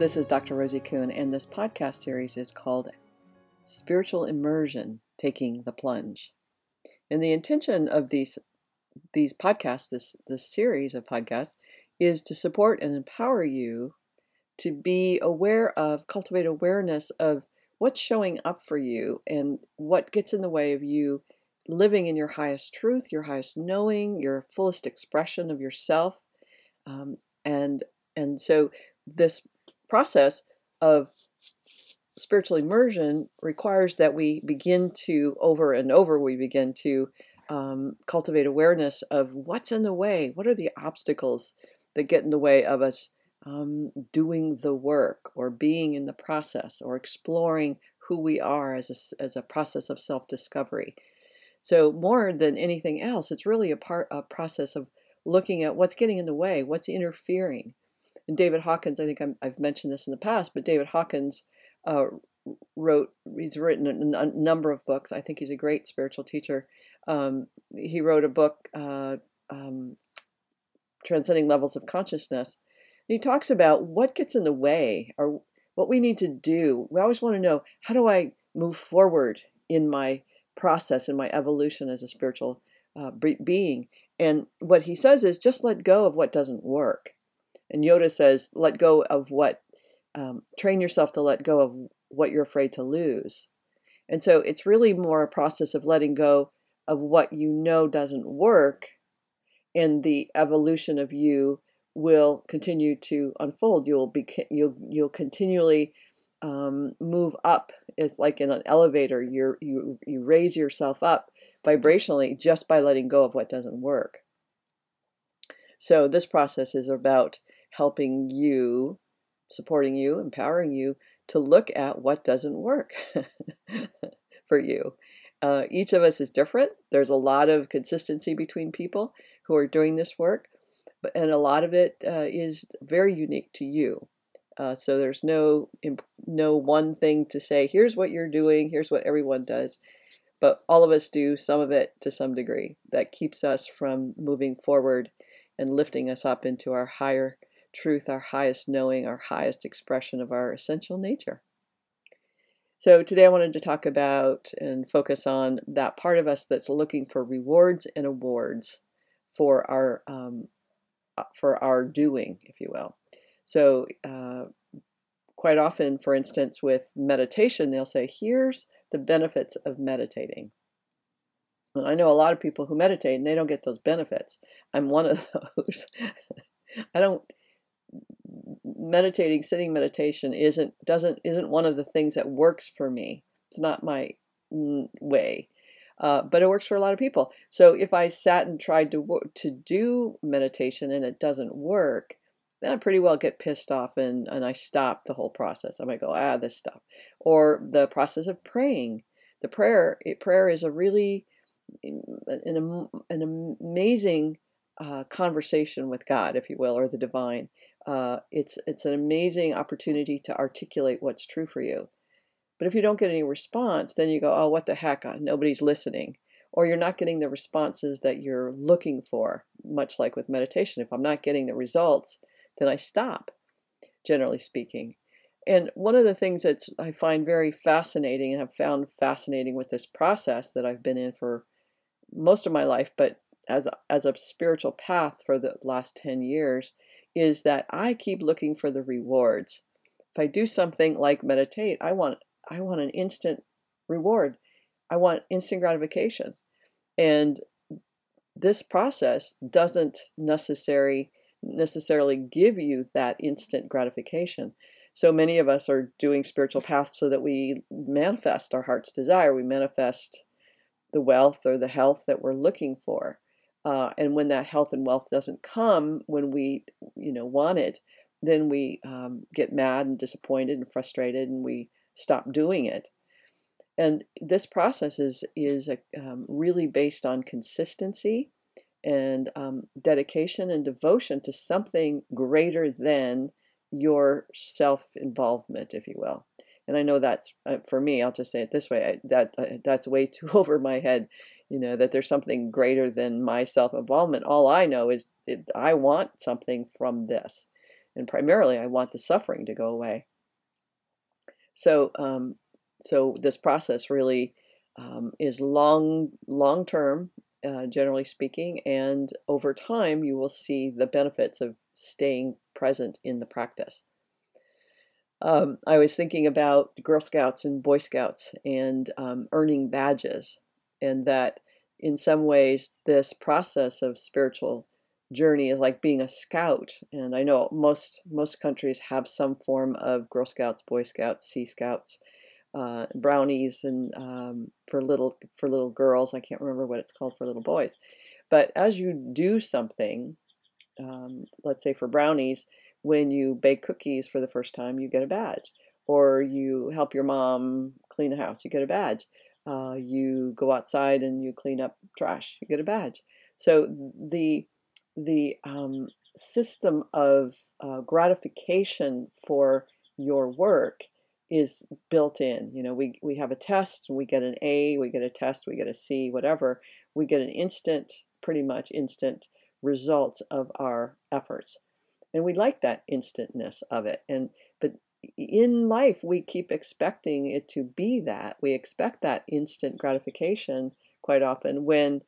This is Dr. Rosie Kuhn, and this podcast series is called Spiritual Immersion Taking the Plunge. And the intention of these these podcasts, this this series of podcasts, is to support and empower you to be aware of, cultivate awareness of what's showing up for you and what gets in the way of you living in your highest truth, your highest knowing, your fullest expression of yourself. Um, and and so this process of spiritual immersion requires that we begin to over and over we begin to um, cultivate awareness of what's in the way. What are the obstacles that get in the way of us um, doing the work or being in the process or exploring who we are as a, as a process of self-discovery? So more than anything else it's really a part a process of looking at what's getting in the way what's interfering and david hawkins i think i have mentioned this in the past but david hawkins uh, wrote he's written a, number of books. I think he's a great spiritual teacher. Um, he wrote a book uh, um, transcending levels of consciousness. And he talks about what gets in the way or what we need to do. We always want to know how do i move forward in my process in my evolution as a spiritual uh, being? And what he says is just let go of what doesn't work and yoda says let go of what um, train yourself to let go of what you're afraid to lose. And so it's really more a process of letting go of what you know doesn't work, and the evolution of you will continue to unfold. You'll be you'll you'll continually um, move up. It's like in an elevator. You you you raise yourself up vibrationally just by letting go of what doesn't work. So this process is about helping you supporting you, empowering you to look at what doesn't work for you. Uh, each of us is different. There's a lot of consistency between people who are doing this work, but, and a lot of it uh, is very unique to you. Uh, so there's no no one thing to say. Here's what you're doing. Here's what everyone does. But all of us do some of it to some degree. That keeps us from moving forward and lifting us up into our higher truth, our highest knowing, our highest expression of our essential nature. So, today I wanted to talk about and focus on that part of us that's looking for rewards and awards for our um, uh, for our doing, if you will. So, uh, quite often, for instance, with meditation, they'll say, "Here's the benefits of meditating." And I know a lot of people who meditate and they don't get those benefits. I'm one of those. I don't meditating, sitting meditation isn't doesn't isn't one of the things that works for me. It's not my way, uh, but it works for a lot of people. So if I sat and tried to to do meditation and it doesn't work, then I pretty well get pissed off and and I stop the whole process. I might go ah this stuff, or the process of praying. The prayer it, prayer is a really an, an amazing uh, conversation with God, if you will, or the divine uh, it's it's an amazing opportunity to articulate what's true for you. But if you don't get any response, then you go, oh, what the heck? Nobody's listening. Or you're not getting the responses that you're looking for, much like with meditation. If I'm not getting the results, then I stop, generally speaking. And one of the things that I find very fascinating and have found fascinating with this process that I've been in for most of my life, but as as a spiritual path for the last 10 years, is that I keep looking for the rewards. If I do something like meditate, I want I want an instant reward. I want instant gratification. And this process doesn't necessarily necessarily give you that instant gratification. So many of us are doing spiritual paths so that we manifest our heart's desire. We manifest the wealth or the health that we're looking for. Uh, and when that health and wealth doesn't come when we, you know, want it, then we um, get mad and disappointed and frustrated, and we stop doing it. And this process is is a, um, really based on consistency and um, dedication and devotion to something greater than your self involvement, if you will. And I know that's uh, for me. I'll just say it this way: I, that uh, that's way too over my head you know that there's something greater than my self-involvement all i know is it, i want something from this and primarily I want the suffering to go away. So, um, so this process really um, is long, long term, uh, generally speaking, and over time you will see the benefits of staying present in the practice. Um, I was thinking about Girl Scouts and Boy Scouts and um, earning badges, and that in some ways this process of spiritual journey is like being a scout. And I know most most countries have some form of Girl Scouts, Boy Scouts, Sea Scouts, uh, brownies, and um, for little for little girls. I can't remember what it's called for little boys. But as you do something, um, let's say for brownies, when you bake cookies for the first time, you get a badge. Or you help your mom clean the house, you get a badge. Uh, you go outside and you clean up trash, you get a badge. So the the um, system of uh, gratification for your work is built in. You know, we, we have a test, we get an A, we get a test, we get a C, whatever. We get an instant, pretty much instant result of our efforts and we like that instantness of it and but in life we keep expecting it to be that. We expect that instant gratification quite often when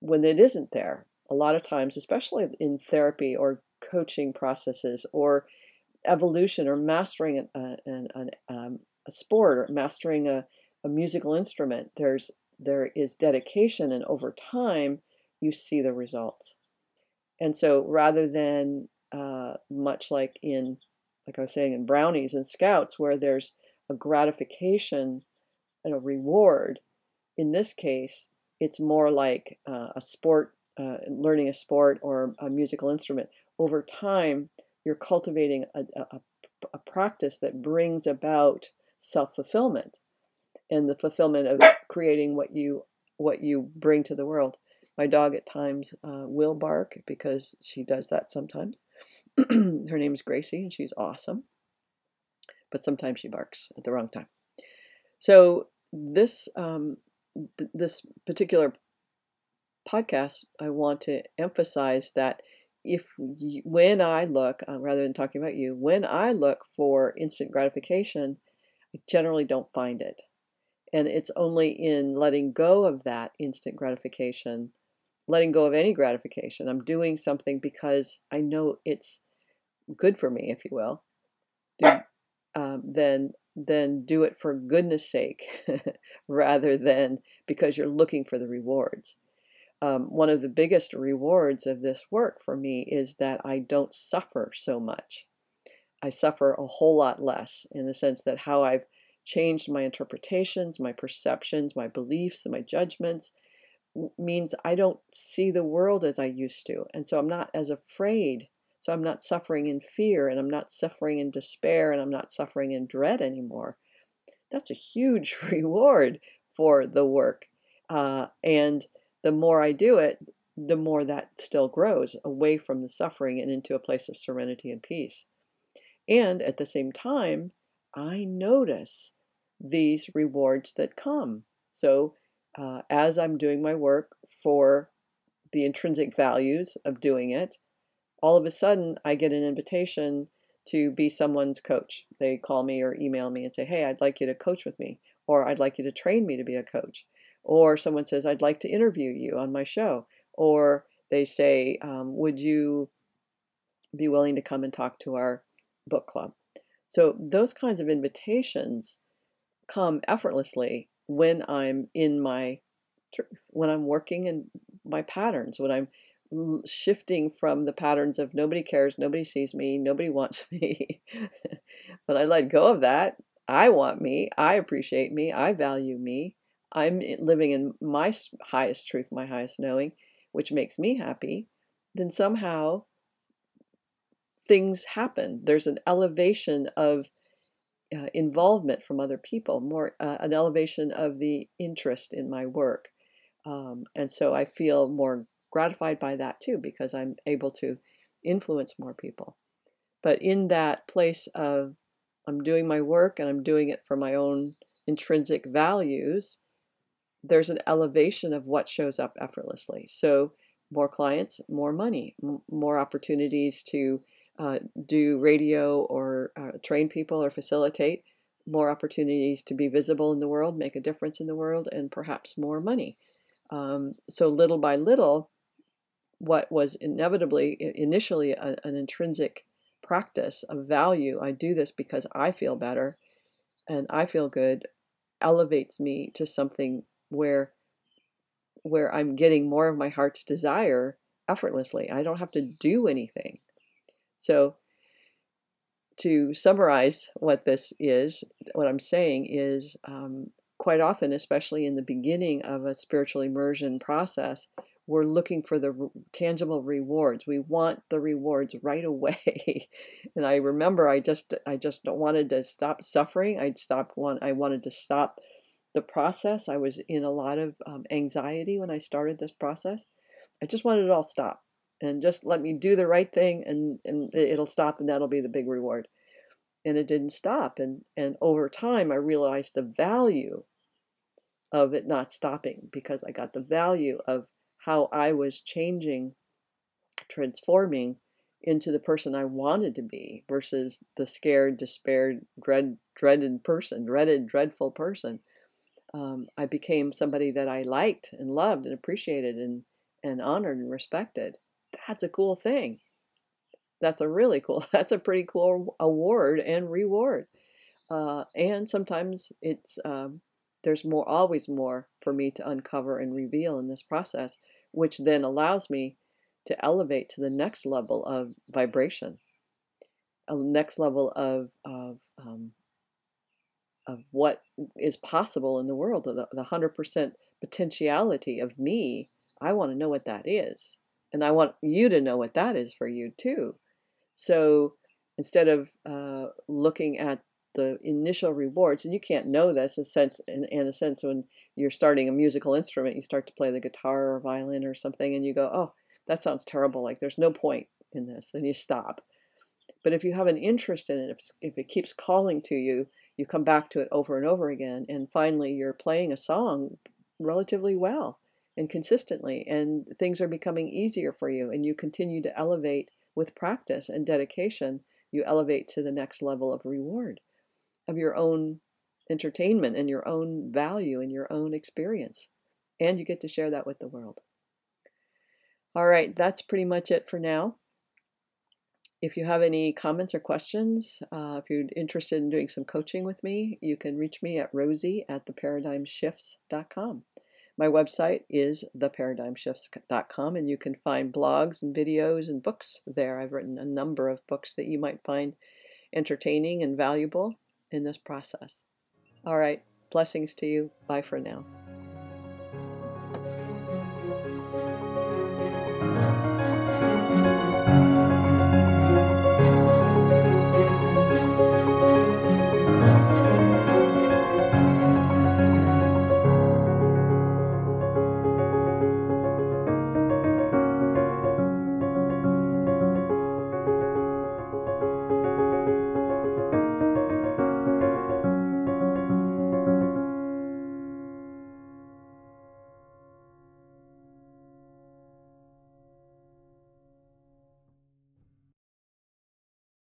when it isn't there. A lot of times especially in therapy or coaching processes or evolution or mastering a, a, um, a sport or mastering a, a musical instrument there's there is dedication and over time you see the results. And so rather than uh, much like in, like I was saying, in brownies and scouts, where there's a gratification and a reward. In this case, it's more like uh, a sport, uh, learning a sport or a musical instrument. Over time, you're cultivating a, a, a practice that brings about self fulfillment and the fulfillment of creating what you what you bring to the world. My dog at times uh, will bark because she does that sometimes. Her name is Gracie and she's awesome. But sometimes she barks at the wrong time. So this um, th- this particular podcast, I want to emphasize that if you, when I look, uh, rather than talking about you, when I look for instant gratification, I generally don't find it. And it's only in letting go of that instant gratification letting go of any gratification. I'm doing something because I know it's good for me, if you will. Do, um, then then do it for goodness sake rather than because you're looking for the rewards. Um, one of the biggest rewards of this work for me is that I don't suffer so much. I suffer a whole lot less in the sense that how I've changed my interpretations, my perceptions, my beliefs, and my judgments means I don't see the world as I used to. And so I'm not as afraid. So I'm not suffering in fear and I'm not suffering in despair and I'm not suffering in dread anymore. That's a huge reward for the work. Uh, and the more I do it, the more that still grows away from the suffering and into a place of serenity and peace. And at the same time, I notice these rewards that come. So uh, as I'm doing my work for the intrinsic values of doing it, all of a sudden I get an invitation to be someone's coach. They call me or email me and say, Hey, I'd like you to coach with me, or I'd like you to train me to be a coach. Or someone says, I'd like to interview you on my show. Or they say, um, Would you be willing to come and talk to our book club? So those kinds of invitations come effortlessly when I'm in my truth, when I'm working in my patterns, when I'm shifting from the patterns of nobody cares, nobody sees me, nobody wants me. when I let go of that, I want me, I appreciate me, I value me. I'm living in my highest truth, my highest knowing, which makes me happy. Then somehow things happen. There's an elevation of uh, involvement from other people, more uh, an elevation of the interest in my work. Um, and so I feel more gratified by that too because I'm able to influence more people. But in that place of I'm doing my work and I'm doing it for my own intrinsic values, there's an elevation of what shows up effortlessly. So more clients, more money, m- more opportunities to uh, do radio or uh, train people or facilitate more opportunities to be visible in the world, make a difference in the world, and perhaps more money. Um, so, little by little, what was inevitably initially a, an intrinsic practice of value, I do this because I feel better and I feel good, elevates me to something where where I'm getting more of my heart's desire effortlessly. I don't have to do anything. So to summarize what this is, what I'm saying is um, quite often, especially in the beginning of a spiritual immersion process, we're looking for the tangible rewards. We want the rewards right away. and I remember I just I just wanted to stop suffering. I'd stop one. I wanted to stop the process. I was in a lot of um, anxiety when I started this process. I just wanted it all stop and just let me do the right thing and, and it'll stop and that'll be the big reward. And it didn't stop. And, and over time, I realized the value of it not stopping because I got the value of how I was changing, transforming into the person I wanted to be versus the scared, despaired, dread, dreaded person, dreaded, dreadful person um, I became somebody that I liked and loved and appreciated and, and honored and respected. That's a cool thing. That's a really cool, that's a pretty cool award and reward. Uh, and sometimes it's, um, there's more, always more for me to uncover and reveal in this process, which then allows me to elevate to the next level of vibration, a next level of, of um, of what is possible in the world, the, the 100% potentiality of me, I want to know what that is. And I want you to know what that is for you too. So instead of uh, looking at the initial rewards, and you can't know this in, a sense, in, in a sense when you're starting a musical instrument, you start to play the guitar or violin or something, and you go, oh, that sounds terrible. Like there's no point in this, and you stop. But if you have an interest in it, if, if it keeps calling to you, you come back to it over and over again and finally you're playing a song relatively well and consistently and things are becoming easier for you and you continue to elevate with practice and dedication you elevate to the next level of reward of your own entertainment and your own value and your own experience and you get to share that with the world all right that's pretty much it for now if you have any comments or questions, uh, if you're interested in doing some coaching with me, you can reach me at rosie at theparadigmshifts.com. My website is theparadigmshifts.com, and you can find blogs and videos and books there. I've written a number of books that you might find entertaining and valuable in this process. All right, blessings to you. Bye for now.